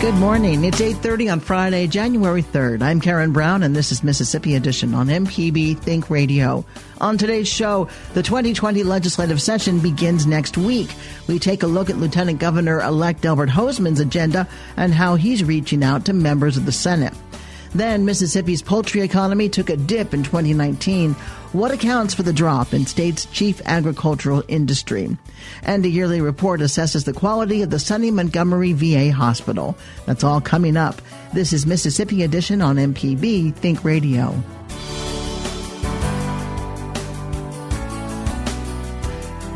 Good morning. It's 8:30 on Friday, January 3rd. I'm Karen Brown and this is Mississippi Edition on MPB Think Radio. On today's show, the 2020 legislative session begins next week. We take a look at Lieutenant Governor elect Delbert Hosemann's agenda and how he's reaching out to members of the Senate. Then Mississippi's poultry economy took a dip in 2019. What accounts for the drop in state's chief agricultural industry? And a yearly report assesses the quality of the Sonny Montgomery VA hospital. That's all coming up. This is Mississippi Edition on MPB Think Radio.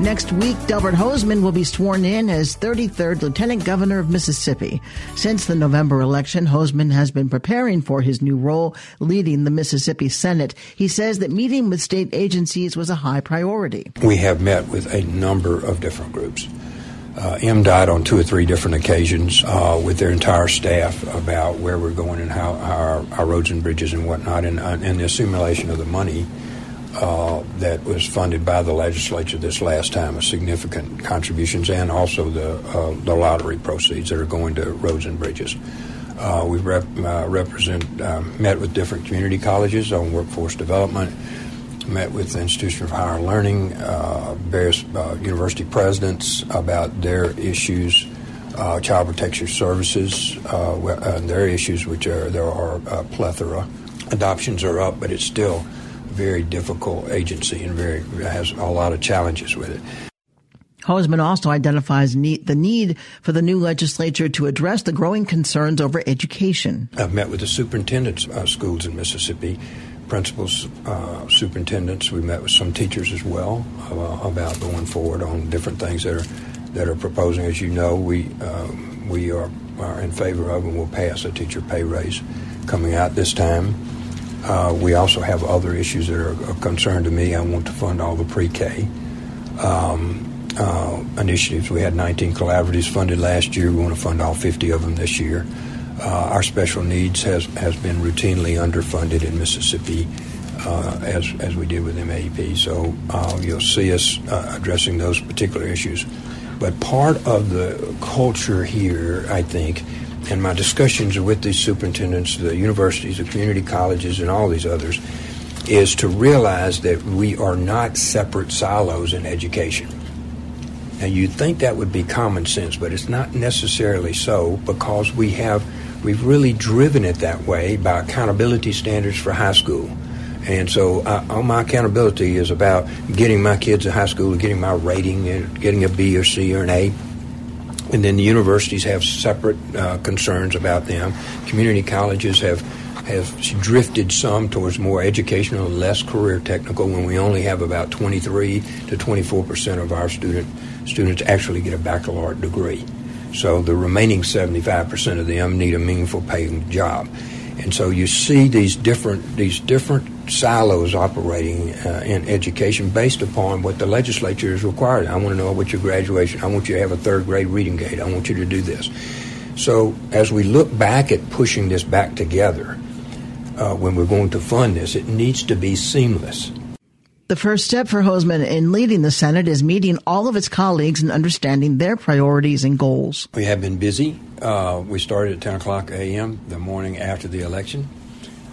Next week, Delbert Hosemann will be sworn in as 33rd Lieutenant Governor of Mississippi. Since the November election, Hosemann has been preparing for his new role, leading the Mississippi Senate. He says that meeting with state agencies was a high priority. We have met with a number of different groups. Uh, MDOT on two or three different occasions uh, with their entire staff about where we're going and how, how our, our, roads and bridges and whatnot, and, uh, and the assimilation of the money uh, that was funded by the legislature this last time, a significant contributions, and also the uh, the lottery proceeds that are going to roads and bridges. Uh, we rep, uh, represent uh, met with different community colleges on workforce development. Met with the Institution of Higher Learning, uh, various university presidents about their issues, child protection services, and their issues, which are there are a plethora. Adoptions are up, but it's still very difficult agency and very has a lot of challenges with it. Hosemann also identifies need, the need for the new legislature to address the growing concerns over education. I've met with the superintendents of schools in Mississippi, principals, uh, superintendents. We met with some teachers as well uh, about going forward on different things that are that are proposing. As you know, we uh, we are, are in favor of and will pass a teacher pay raise coming out this time. Uh, we also have other issues that are of concern to me. I want to fund all the pre-K um, uh, initiatives. We had 19 collaboratives funded last year. We want to fund all 50 of them this year. Uh, our special needs has has been routinely underfunded in Mississippi, uh, as as we did with MAEP. So uh, you'll see us uh, addressing those particular issues. But part of the culture here, I think and my discussions with these superintendents, the universities, the community colleges, and all these others, is to realize that we are not separate silos in education. Now, you'd think that would be common sense, but it's not necessarily so because we have we've really driven it that way by accountability standards for high school. And so all my accountability is about getting my kids to high school, getting my rating, getting a B or C or an A and then the universities have separate uh, concerns about them. Community colleges have have drifted some towards more educational, less career technical. When we only have about 23 to 24 percent of our student students actually get a baccalaureate degree, so the remaining 75 percent of them need a meaningful paying job. And so you see these different these different silos operating uh, in education based upon what the legislature is required. I want to know what your graduation. I want you to have a third grade reading gate. I want you to do this. So as we look back at pushing this back together, uh, when we're going to fund this, it needs to be seamless. The first step for Hosemann in leading the Senate is meeting all of its colleagues and understanding their priorities and goals. We have been busy. Uh, we started at 10 o'clock a.m. the morning after the election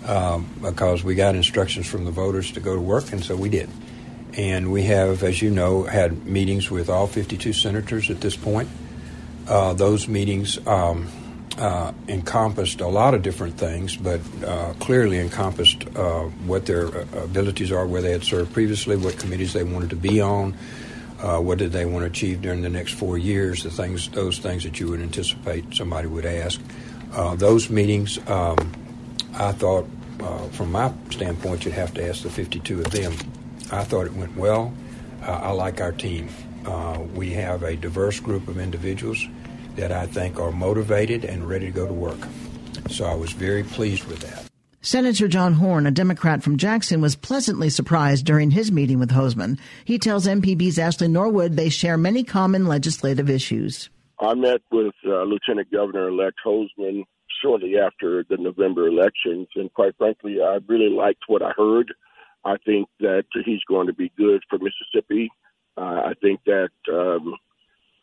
um, because we got instructions from the voters to go to work, and so we did. And we have, as you know, had meetings with all 52 senators at this point. Uh, those meetings um, uh, encompassed a lot of different things, but uh, clearly encompassed uh, what their uh, abilities are, where they had served previously, what committees they wanted to be on, uh, what did they want to achieve during the next four years, the things, those things that you would anticipate somebody would ask. Those meetings, um, I thought, uh, from my standpoint, you'd have to ask the 52 of them. I thought it went well. Uh, I like our team. Uh, we have a diverse group of individuals that I think are motivated and ready to go to work. So I was very pleased with that. Senator John Horhn, a Democrat from Jackson, was pleasantly surprised during his meeting with Hosemann. He tells MPB's Ashley Norwood they share many common legislative issues. I met with uh, Lieutenant Governor elect Hosemann shortly after the November elections, and quite frankly, I really liked what I heard. I think that he's going to be good for Mississippi. Uh, I think that um,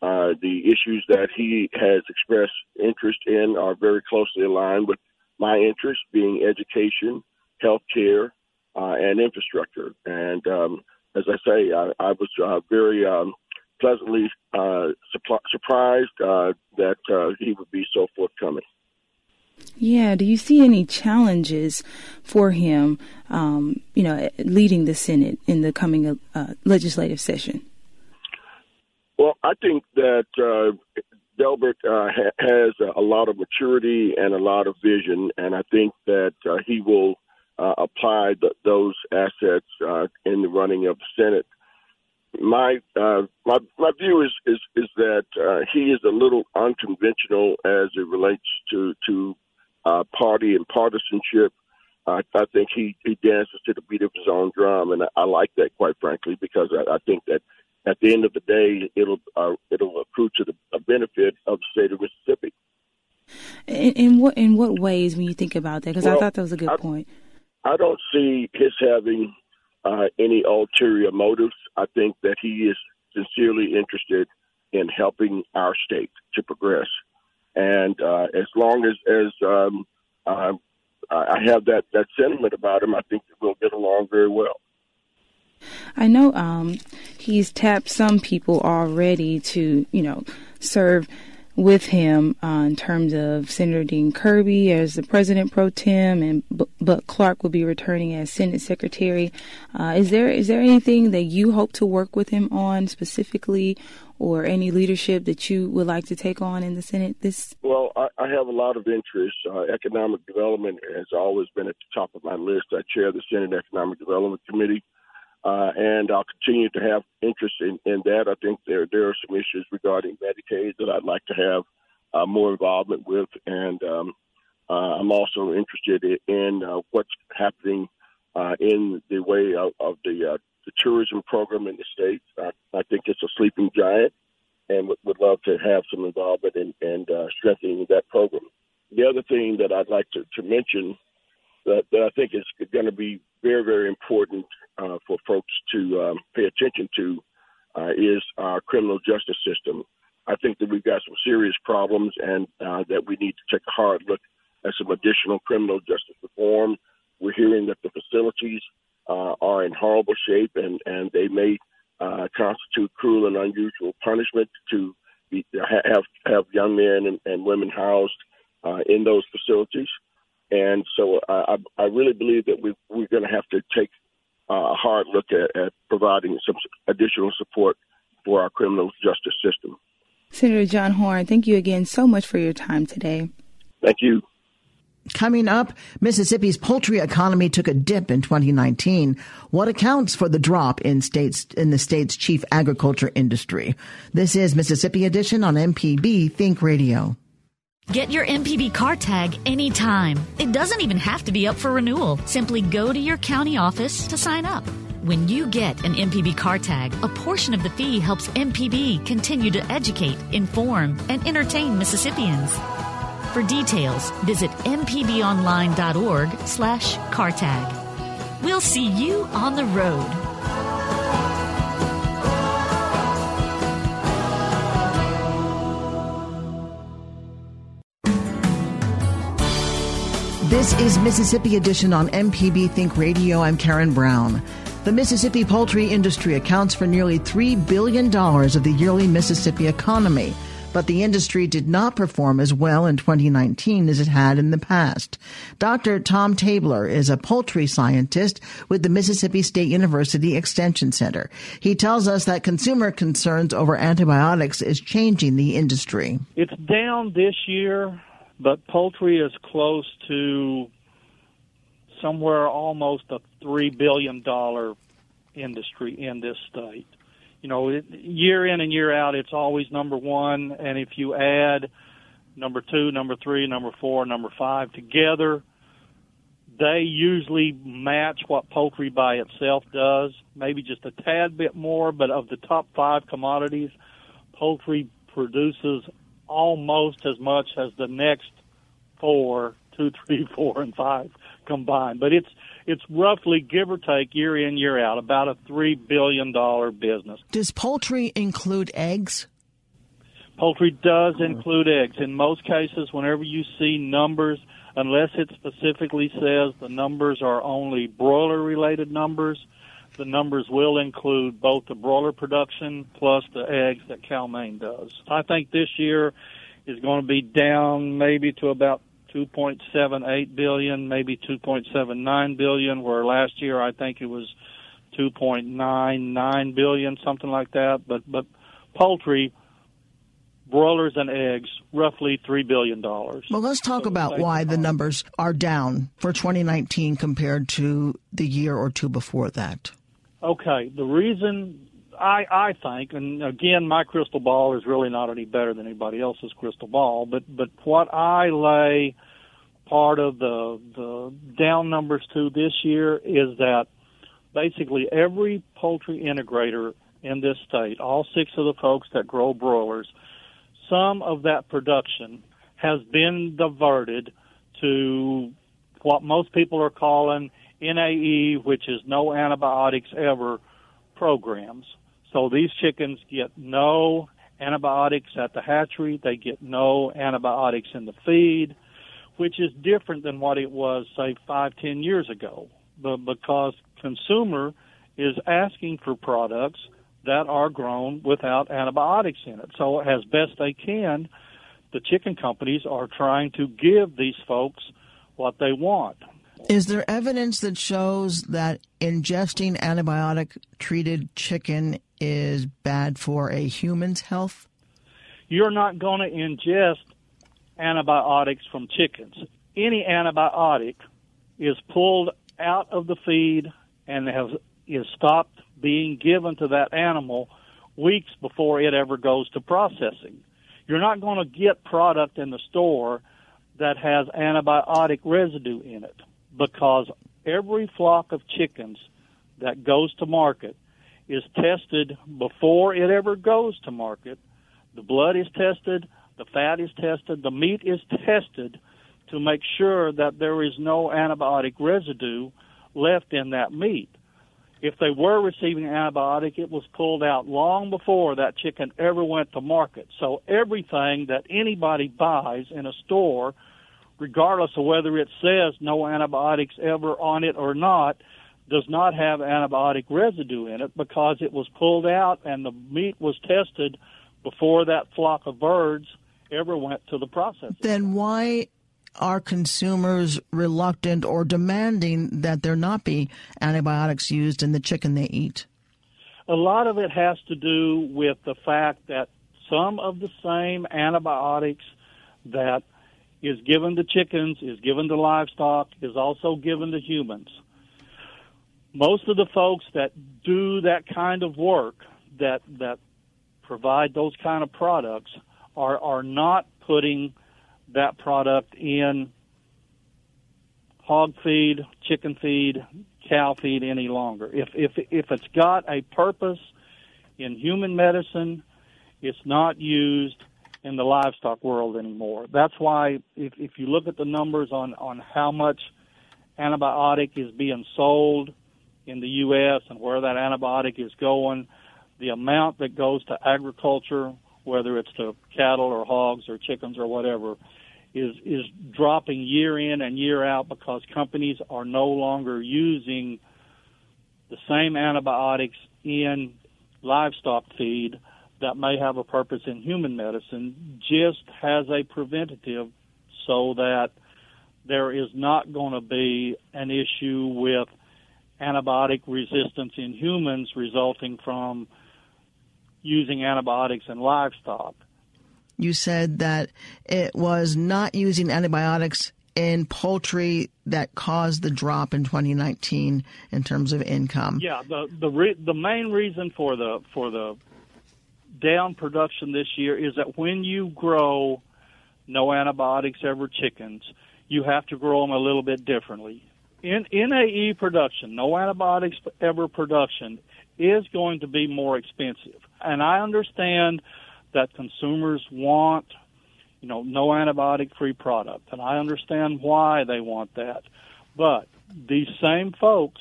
uh, the issues that he has expressed interest in are very closely aligned with my interests, being education, health care, uh, and infrastructure. And um, as I say, I, I was uh, very um, pleasantly uh, surprised uh, that uh, he would be so forthcoming. Yeah. Do you see any challenges for him, um, you know, leading the Senate in the coming uh, legislative session? Well, I think that uh, Delbert uh, ha- has a lot of maturity and a lot of vision, and I think that uh, he will uh, apply those assets uh, in the running of the Senate. My uh, my my view is is is that he is a little unconventional as it relates to to uh, party and partisanship. Uh, I think he he dances to the beat of his own drum, and I, I like that quite frankly because I, I think that at the end of the day, it'll uh, it'll accrue to the benefit of the state of Mississippi. In, in what in what ways when you think about that? Because well, I thought that was a good I, point. I don't see his having uh, any ulterior motives. I think that he is sincerely interested in helping our state to progress, and uh, as long as as um, I have that that sentiment about him, I think we'll get along very well. I know um, he's tapped some people already to, you know, serve with him uh, in terms of Senator Dean Kirby as the president pro tem, and B- Bud Clark will be returning as Senate Secretary. Uh, is there is there anything that you hope to work with him on specifically, or any leadership that you would like to take on in the Senate? This well, I, I have a lot of interest. Uh, economic development has always been at the top of my list. I chair the Senate Economic Development Committee. Uh, and I'll continue to have interest in, in that. I think there there are some issues regarding Medicaid that I'd like to have uh, more involvement with, and um, uh, I'm also interested in uh, what's happening uh, in the way of, of the the tourism program in the state. I, I think it's a sleeping giant, and would, would love to have some involvement in, in strengthening that program. The other thing that I'd like to, to mention that, that I think is going to be very, very important uh, for folks to um, pay attention to uh, is our criminal justice system. I think that we've got some serious problems and uh, that we need to take a hard look at some additional criminal justice reform. We're hearing that the facilities uh, are in horrible shape and, and they may uh, constitute cruel and unusual punishment to be, have have young men and, and women housed uh, in those facilities. And so I, I really believe that we, we're going to have to take a hard look at, at providing some additional support for our criminal justice system. Senator John Horhn, thank you again so much for your time today. Thank you. Coming up, Mississippi's poultry economy took a dip in 2019. What accounts for the drop in states in the state's chief agriculture industry? This is Mississippi Edition on MPB Think Radio. Get your MPB car tag anytime. It doesn't even have to be up for renewal. Simply go to your county office to sign up. When you get an MPB car tag, a portion of the fee helps MPB continue to educate, inform, and entertain Mississippians. For details, visit mpbonline.org slash car tag. We'll see you on the road. This is Mississippi Edition on MPB Think Radio. I'm Karen Brown. The Mississippi poultry industry accounts for nearly $3 billion of the yearly Mississippi economy. But the industry did not perform as well in 2019 as it had in the past. Dr. Tom Tabler is a poultry scientist with the Mississippi State University Extension Center. He tells us that consumer concerns over antibiotics is changing the industry. It's down this year, but poultry is close to somewhere almost a $3 billion industry in this state. You know, year in and year out, it's always number one. And if you add number two, number three, number four, number five together, they usually match what poultry by itself does, maybe just a tad bit more. But of the top five commodities, poultry produces almost as much as the next four, two, three, four, and five combined. But it's it's roughly give or take year in year out about a three billion dollar business. Does poultry include eggs? Poultry does mm-hmm. include eggs. In most cases, whenever you see numbers, unless it specifically says the numbers are only broiler related numbers, the numbers will include both the broiler production plus the eggs that Cal-Maine does. I think this year is going to be down maybe to about 2.78 billion, maybe 2.79 billion, where last year I think it was 2.99 billion, something like that. But but poultry, broilers and eggs, roughly three billion dollars. Well, let's talk so about why the numbers are down for 2019 compared to the year or two before that. Okay, the reason I, I think, and again, my crystal ball is really not any better than anybody else's crystal ball, but but what I lay part of the the down numbers to this year is that basically every poultry integrator in this state, all six of the folks that grow broilers, some of that production has been diverted to what most people are calling NAE, which is no antibiotics ever programs. So these chickens get no antibiotics at the hatchery. They get no antibiotics in the feed, which is different than what it was, say, five, ten years ago. But because consumer is asking for products that are grown without antibiotics in it. So as best they can, the chicken companies are trying to give these folks what they want. Is there evidence that shows that ingesting antibiotic treated chicken is bad for a human's health? You're not going to ingest antibiotics from chickens. Any antibiotic is pulled out of the feed and has is stopped being given to that animal weeks before it ever goes to processing. You're not going to get product in the store that has antibiotic residue in it because every flock of chickens that goes to market is tested before it ever goes to market. The blood is tested, the fat is tested, the meat is tested to make sure that there is no antibiotic residue left in that meat. If they were receiving antibiotic, it was pulled out long before that chicken ever went to market. So everything that anybody buys in a store, regardless of whether it says no antibiotics ever on it or not, does not have antibiotic residue in it because it was pulled out and the meat was tested before that flock of birds ever went to the process. Then why are consumers reluctant or demanding that there not be antibiotics used in the chicken they eat? A lot of it has to do with the fact that some of the same antibiotics that is given to chickens, is given to livestock, is also given to humans most of the folks that do that kind of work that that provide those kind of products are are not putting that product in hog feed, chicken feed, cow feed any longer. If if if it's got a purpose in human medicine, it's not used in the livestock world anymore. That's why if if you look at the numbers on on how much antibiotic is being sold in the U.S. and where that antibiotic is going, the amount that goes to agriculture, whether it's to cattle or hogs or chickens or whatever, is is dropping year in and year out because companies are no longer using the same antibiotics in livestock feed that may have a purpose in human medicine just has a preventative so that there is not going to be an issue with antibiotic resistance in humans resulting from using antibiotics in livestock. You said that it was not using antibiotics in poultry that caused the drop in 2019 in terms of income. Yeah, the the re- the main reason for the for the down production this year is that when you grow no antibiotics ever chickens, you have to grow them a little bit differently. In NAE production, no antibiotics ever production is going to be more expensive. And I understand that consumers want, you know, no antibiotic free product. And I understand why they want that. But these same folks,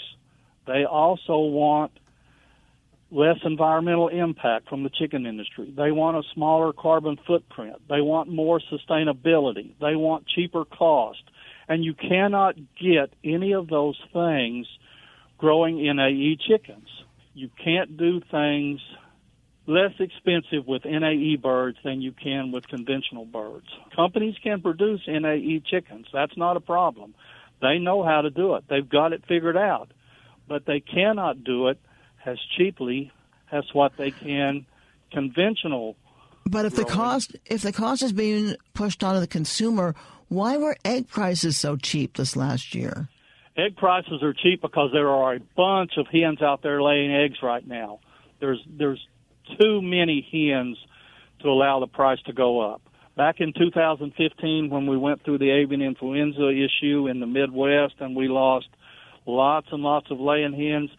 they also want less environmental impact from the chicken industry. They want a smaller carbon footprint. They want more sustainability. They want cheaper cost. And you cannot get any of those things growing NAE chickens. You can't do things less expensive with NAE birds than you can with conventional birds. Companies can produce NAE chickens. That's not a problem. They know how to do it. They've got it figured out. But they cannot do it as cheaply as what they can conventional. But if growing. the cost if the cost is being pushed onto the consumer, why were egg prices so cheap this last year? Egg prices are cheap because there are a bunch of hens out there laying eggs right now. There's there's too many hens to allow the price to go up. Back in 2015, when we went through the avian influenza issue in the Midwest and we lost lots and lots of laying hens,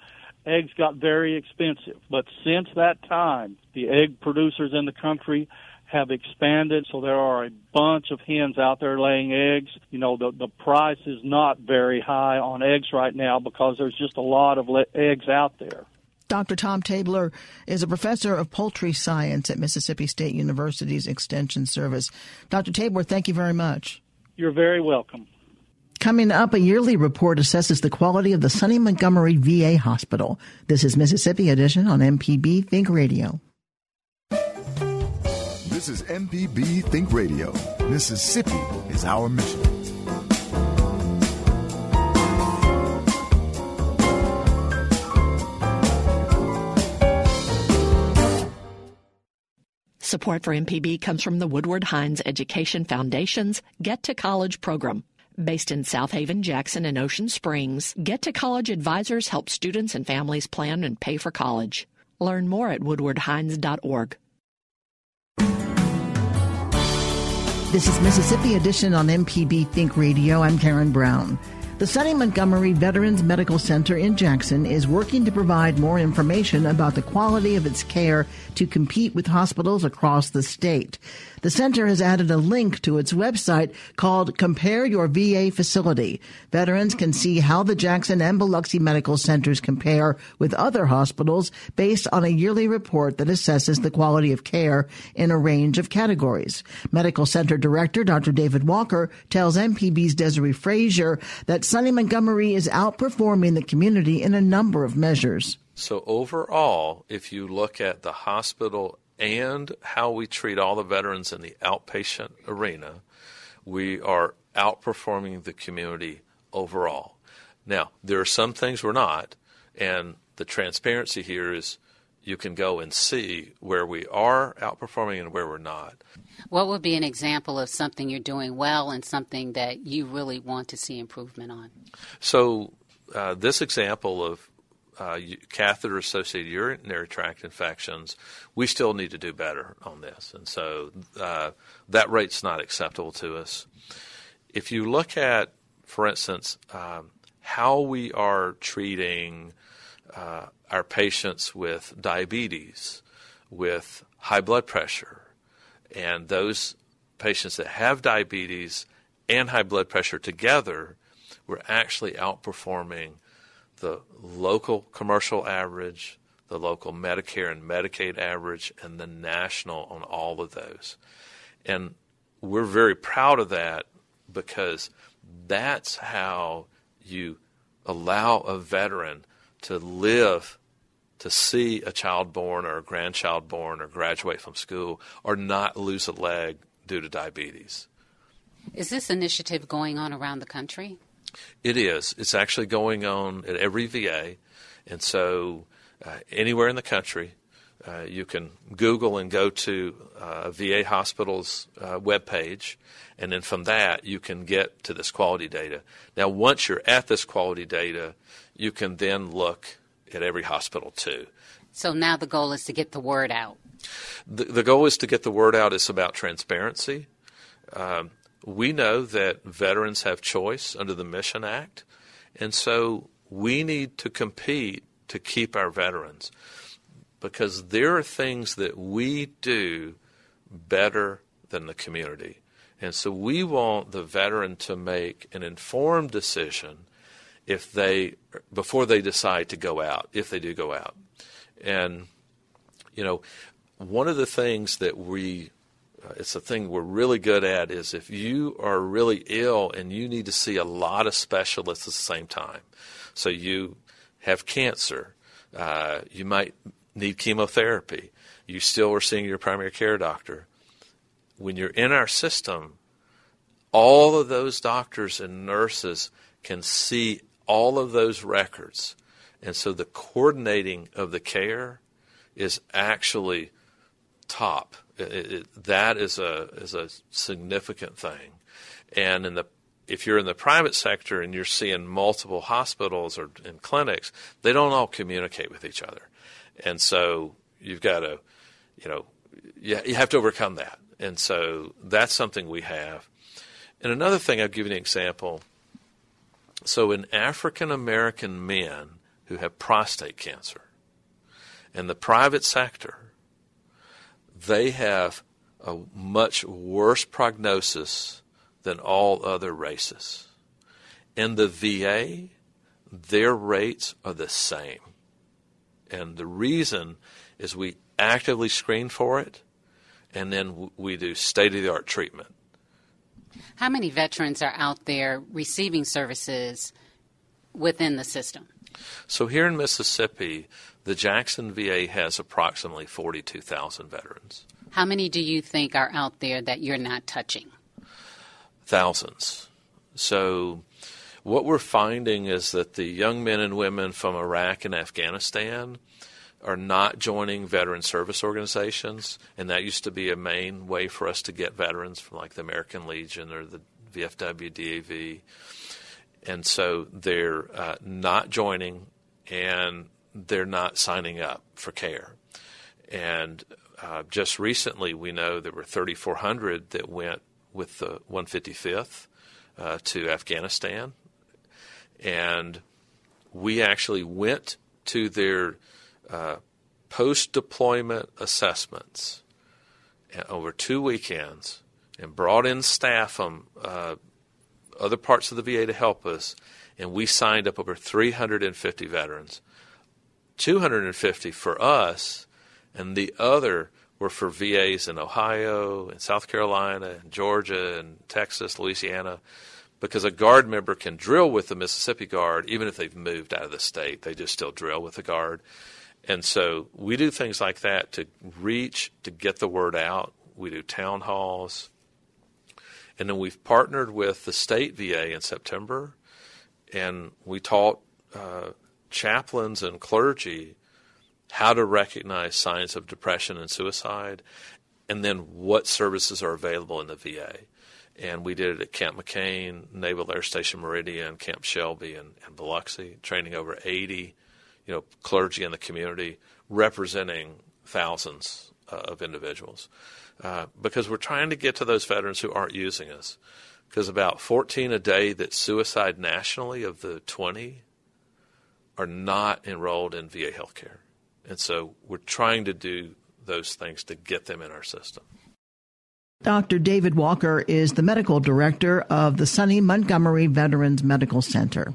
eggs got very expensive. But since that time, the egg producers in the country have expanded, so there are a bunch of hens out there laying eggs. You know, the the price is not very high on eggs right now because there's just a lot of le- eggs out there. Dr. Tom Tabler is a professor of poultry science at Mississippi State University's Extension Service. Dr. Tabler, thank you very much. You're very welcome. Coming up, a yearly report assesses the quality of the Sonny Montgomery VA Hospital. This is Mississippi Edition on MPB Think Radio. This is MPB Think Radio. Mississippi is our mission. Support for MPB comes from the Woodward Hines Education Foundation's Get to College program. Based in Southaven, Jackson, and Ocean Springs, Get to College advisors help students and families plan and pay for college. Learn more at woodwardhines.org. This is Mississippi Edition on MPB Think Radio. I'm Karen Brown. The Sonny Montgomery Veterans Medical Center in Jackson is working to provide more information about the quality of its care to compete with hospitals across the state. The center has added a link to its website called Compare Your VA Facility. Veterans can see how the Jackson and Biloxi medical centers compare with other hospitals based on a yearly report that assesses the quality of care in a range of categories. Medical Center Director Dr. David Walker tells MPB's Desiree Frazier that Sonny Montgomery is outperforming the community in a number of measures. So, overall, if you look at the hospital and how we treat all the veterans in the outpatient arena, we are outperforming the community overall. Now, there are some things we're not, and the transparency here is you can go and see where we are outperforming and where we're not. What would be an example of something you're doing well and something that you really want to see improvement on? So, uh, this example of uh, catheter associated urinary tract infections, we still need to do better on this. And so uh, that rate's not acceptable to us. If you look at, for instance, um, how we are treating uh, our patients with diabetes, with high blood pressure, and those patients that have diabetes and high blood pressure together, we're actually outperforming the local commercial average, the local Medicare and Medicaid average, and the national on all of those. And we're very proud of that because that's how you allow a veteran to live to see a child born or a grandchild born or graduate from school or not lose a leg due to diabetes. Is this initiative going on around the country? It is. It's actually going on at every VA. And so, uh, anywhere in the country, uh, you can Google and go to uh, a VA hospital's uh, webpage, and then from that, you can get to this quality data. Now, once you're at this quality data, you can then look at every hospital too. So now the goal is to get the word out. The, the goal is to get the word out. It's about transparency. Um, we know that veterans have choice under the Mission Act, and so we need to compete to keep our veterans because there are things that we do better than the community. And so we want the veteran to make an informed decision if they before they decide to go out, if they do go out. And you know, one of the things that we uh, it's a thing we're really good at is if you are really ill and you need to see a lot of specialists at the same time. So you have cancer, uh, you might need chemotherapy, you still are seeing your primary care doctor. When you're in our system, all of those doctors and nurses can see all of those records. And so the coordinating of the care is actually top. It, it, that is a is a significant thing. And in the if you're in the private sector and you're seeing multiple hospitals or in clinics, they don't all communicate with each other, and so you've got to, you know, you, you have to overcome that. And so that's something we have. And another thing, I'll give you an example. So, in African American men who have prostate cancer, in the private sector, they have a much worse prognosis than all other races. In the VA, their rates are the same. And the reason is we actively screen for it, and then we do state of the art treatment. How many veterans are out there receiving services within the system? So here in Mississippi, the Jackson VA has approximately 42,000 veterans. How many do you think are out there that you're not touching? Thousands. So, what we're finding is that the young men and women from Iraq and Afghanistan are not joining veteran service organizations, and that used to be a main way for us to get veterans from like the American Legion or the VFW DAV. And so they're uh, not joining, and they're not signing up for care. And uh, just recently, we know there were 3,400 that went with the 155th uh, to Afghanistan. And we actually went to their uh, post deployment assessments uh, over two weekends and brought in staff from uh, other parts of the VA to help us. And we signed up over 350 veterans 250 for us, and the other were for VAs in Ohio and South Carolina and Georgia and Texas, Louisiana, because a Guard member can drill with the Mississippi Guard even if they've moved out of the state. They just still drill with the Guard. And so we do things like that to reach, to get the word out. We do town halls. And then we've partnered with the state VA in September, and we taught uh, chaplains and clergy how to recognize signs of depression and suicide, and then what services are available in the VA. And we did it at Camp McCain, Naval Air Station Meridian, Camp Shelby, and, and Biloxi, training over 80, you know, clergy in the community, representing thousands uh, of individuals. Uh, because we're trying to get to those veterans who aren't using us. Because about 14 a day that suicide nationally of the 20 are not enrolled in VA healthcare. And so we're trying to do those things to get them in our system. Dr. David Walker is the medical director of the Sonny Montgomery Veterans Medical Center.